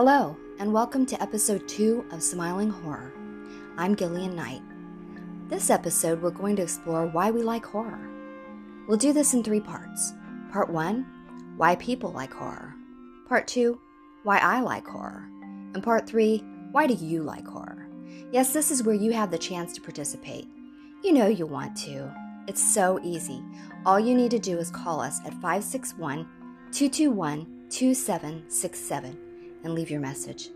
Hello, and welcome to episode 2 of Smiling Horror. I'm Gillian Knight. This episode, we're going to explore why we like horror. We'll do this in three parts. Part 1 Why people like horror. Part 2 Why I like horror. And part 3 Why do you like horror? Yes, this is where you have the chance to participate. You know you want to. It's so easy. All you need to do is call us at 561 221 2767 and leave your message.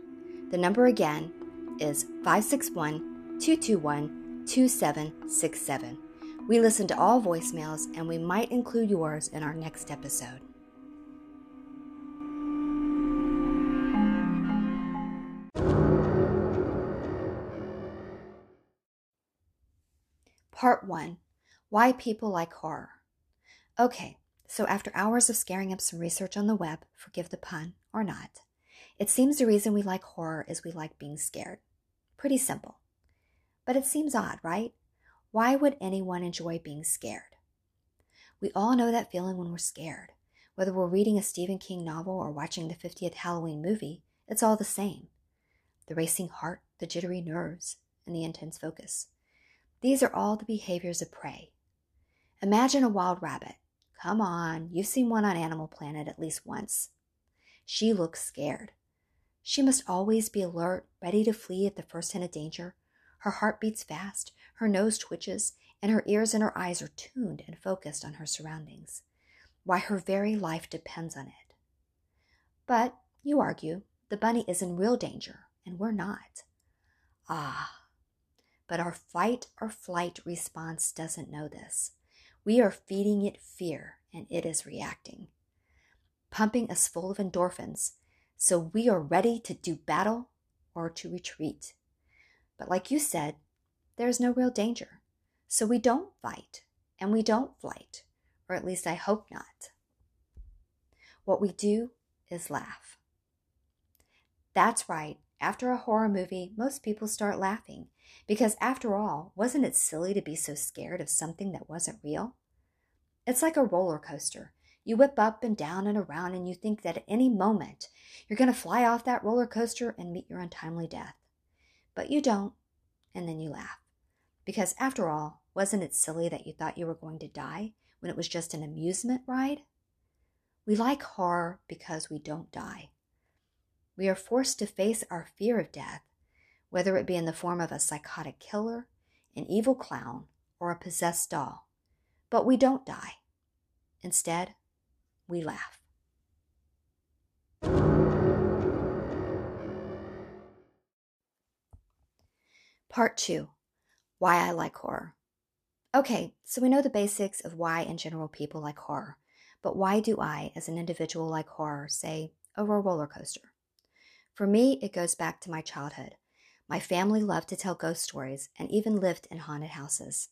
The number again is 561 221 2767. We listen to all voicemails and we might include yours in our next episode. Part 1 Why People Like Horror. Okay, so after hours of scaring up some research on the web, forgive the pun or not, it seems the reason we like horror is we like being scared. Pretty simple. But it seems odd, right? Why would anyone enjoy being scared? We all know that feeling when we're scared. Whether we're reading a Stephen King novel or watching the 50th Halloween movie, it's all the same. The racing heart, the jittery nerves, and the intense focus. These are all the behaviors of prey. Imagine a wild rabbit. Come on, you've seen one on Animal Planet at least once. She looks scared. She must always be alert, ready to flee at the first hint of danger. Her heart beats fast, her nose twitches, and her ears and her eyes are tuned and focused on her surroundings. Why, her very life depends on it. But, you argue, the bunny is in real danger, and we're not. Ah, but our fight or flight response doesn't know this. We are feeding it fear, and it is reacting, pumping us full of endorphins so we are ready to do battle or to retreat. But like you said, there's no real danger. So we don't fight and we don't flight, or at least I hope not. What we do is laugh. That's right. After a horror movie, most people start laughing because, after all, wasn't it silly to be so scared of something that wasn't real? It's like a roller coaster. You whip up and down and around, and you think that at any moment you're going to fly off that roller coaster and meet your untimely death. But you don't, and then you laugh. Because after all, wasn't it silly that you thought you were going to die when it was just an amusement ride? We like horror because we don't die. We are forced to face our fear of death, whether it be in the form of a psychotic killer, an evil clown, or a possessed doll. But we don't die. Instead, we laugh. Part 2 Why I Like Horror. Okay, so we know the basics of why in general people like horror, but why do I, as an individual, like horror, say, over a roller coaster? For me, it goes back to my childhood. My family loved to tell ghost stories and even lived in haunted houses.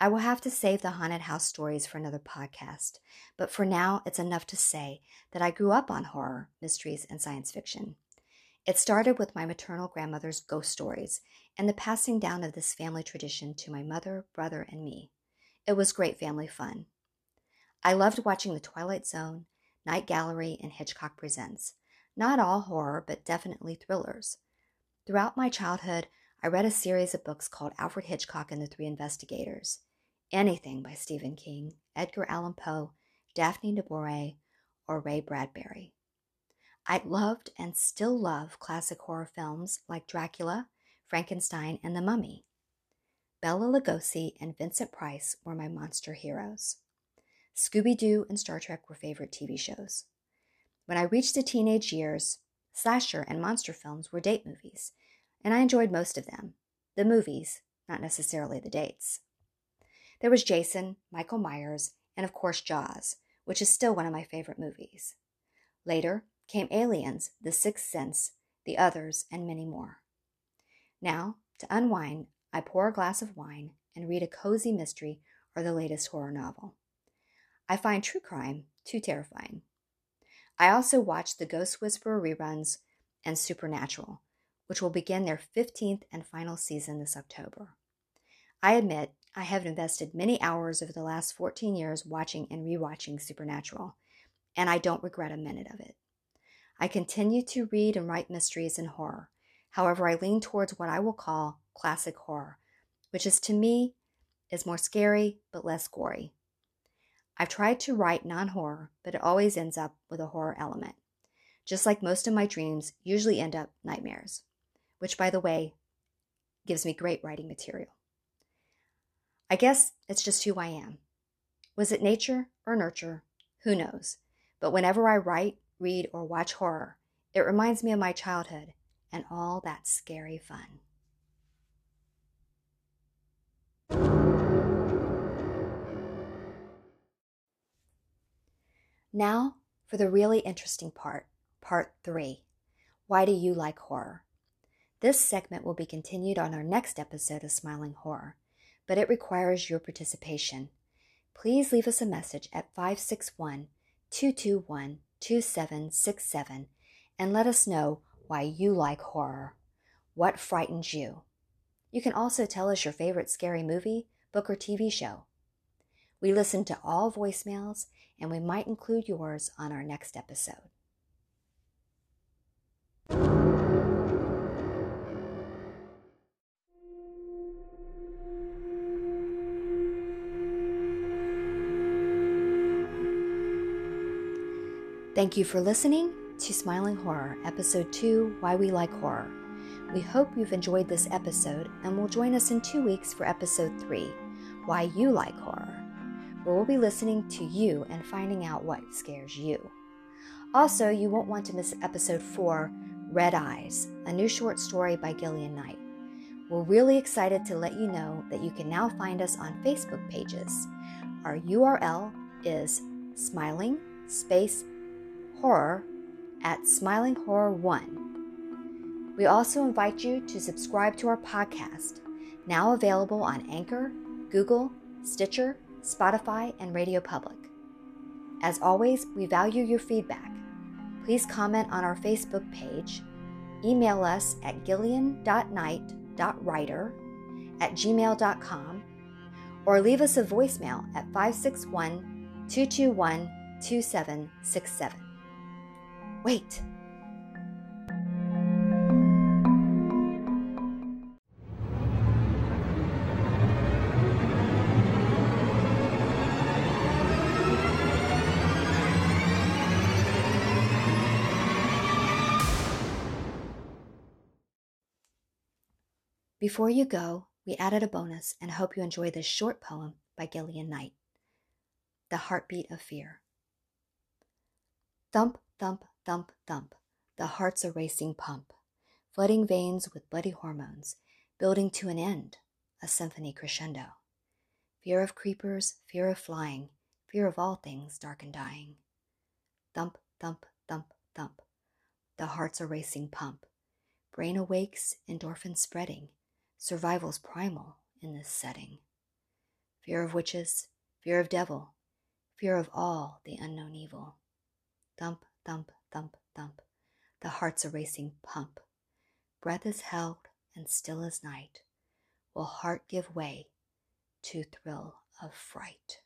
I will have to save the haunted house stories for another podcast, but for now, it's enough to say that I grew up on horror, mysteries, and science fiction. It started with my maternal grandmother's ghost stories and the passing down of this family tradition to my mother, brother, and me. It was great family fun. I loved watching The Twilight Zone, Night Gallery, and Hitchcock Presents. Not all horror, but definitely thrillers. Throughout my childhood, I read a series of books called Alfred Hitchcock and the Three Investigators anything by Stephen King, Edgar Allan Poe, Daphne du Maurier, or Ray Bradbury. I loved and still love classic horror films like Dracula, Frankenstein, and The Mummy. Bela Lugosi and Vincent Price were my monster heroes. Scooby Doo and Star Trek were favorite TV shows. When I reached the teenage years, slasher and monster films were date movies, and I enjoyed most of them. The movies, not necessarily the dates. There was Jason, Michael Myers, and of course Jaws, which is still one of my favorite movies. Later came Aliens, The Sixth Sense, The Others, and many more. Now, to unwind, I pour a glass of wine and read a cozy mystery or the latest horror novel. I find true crime too terrifying. I also watch the Ghost Whisperer reruns and Supernatural, which will begin their 15th and final season this October. I admit I have invested many hours over the last 14 years watching and rewatching Supernatural, and I don't regret a minute of it. I continue to read and write mysteries and horror. However, I lean towards what I will call classic horror, which is to me is more scary but less gory. I've tried to write non horror, but it always ends up with a horror element. Just like most of my dreams usually end up nightmares, which, by the way, gives me great writing material. I guess it's just who I am. Was it nature or nurture? Who knows? But whenever I write, read, or watch horror, it reminds me of my childhood and all that scary fun. Now for the really interesting part, part three. Why do you like horror? This segment will be continued on our next episode of Smiling Horror, but it requires your participation. Please leave us a message at 561 221 2767 and let us know why you like horror. What frightens you? You can also tell us your favorite scary movie, book, or TV show. We listen to all voicemails and we might include yours on our next episode. Thank you for listening to Smiling Horror, Episode 2 Why We Like Horror. We hope you've enjoyed this episode and will join us in two weeks for Episode 3 Why You Like Horror where we'll be listening to you and finding out what scares you. Also, you won't want to miss episode 4 Red Eyes, a new short story by Gillian Knight. We're really excited to let you know that you can now find us on Facebook pages. Our URL is smiling space horror at smiling horror 1. We also invite you to subscribe to our podcast, now available on Anchor, Google, Stitcher, Spotify, and Radio Public. As always, we value your feedback. Please comment on our Facebook page, email us at gillian.knight.writer at gmail.com, or leave us a voicemail at 561 221 2767. Wait! Before you go, we added a bonus and hope you enjoy this short poem by Gillian Knight The Heartbeat of Fear. Thump, thump, thump, thump, the heart's a racing pump, flooding veins with bloody hormones, building to an end, a symphony crescendo. Fear of creepers, fear of flying, fear of all things dark and dying. Thump, thump, thump, thump, the heart's a racing pump, brain awakes, endorphin spreading Survival's primal in this setting. Fear of witches, fear of devil, fear of all the unknown evil. Thump, thump, thump, thump, the heart's a racing pump. Breath is held and still as night. Will heart give way to thrill of fright?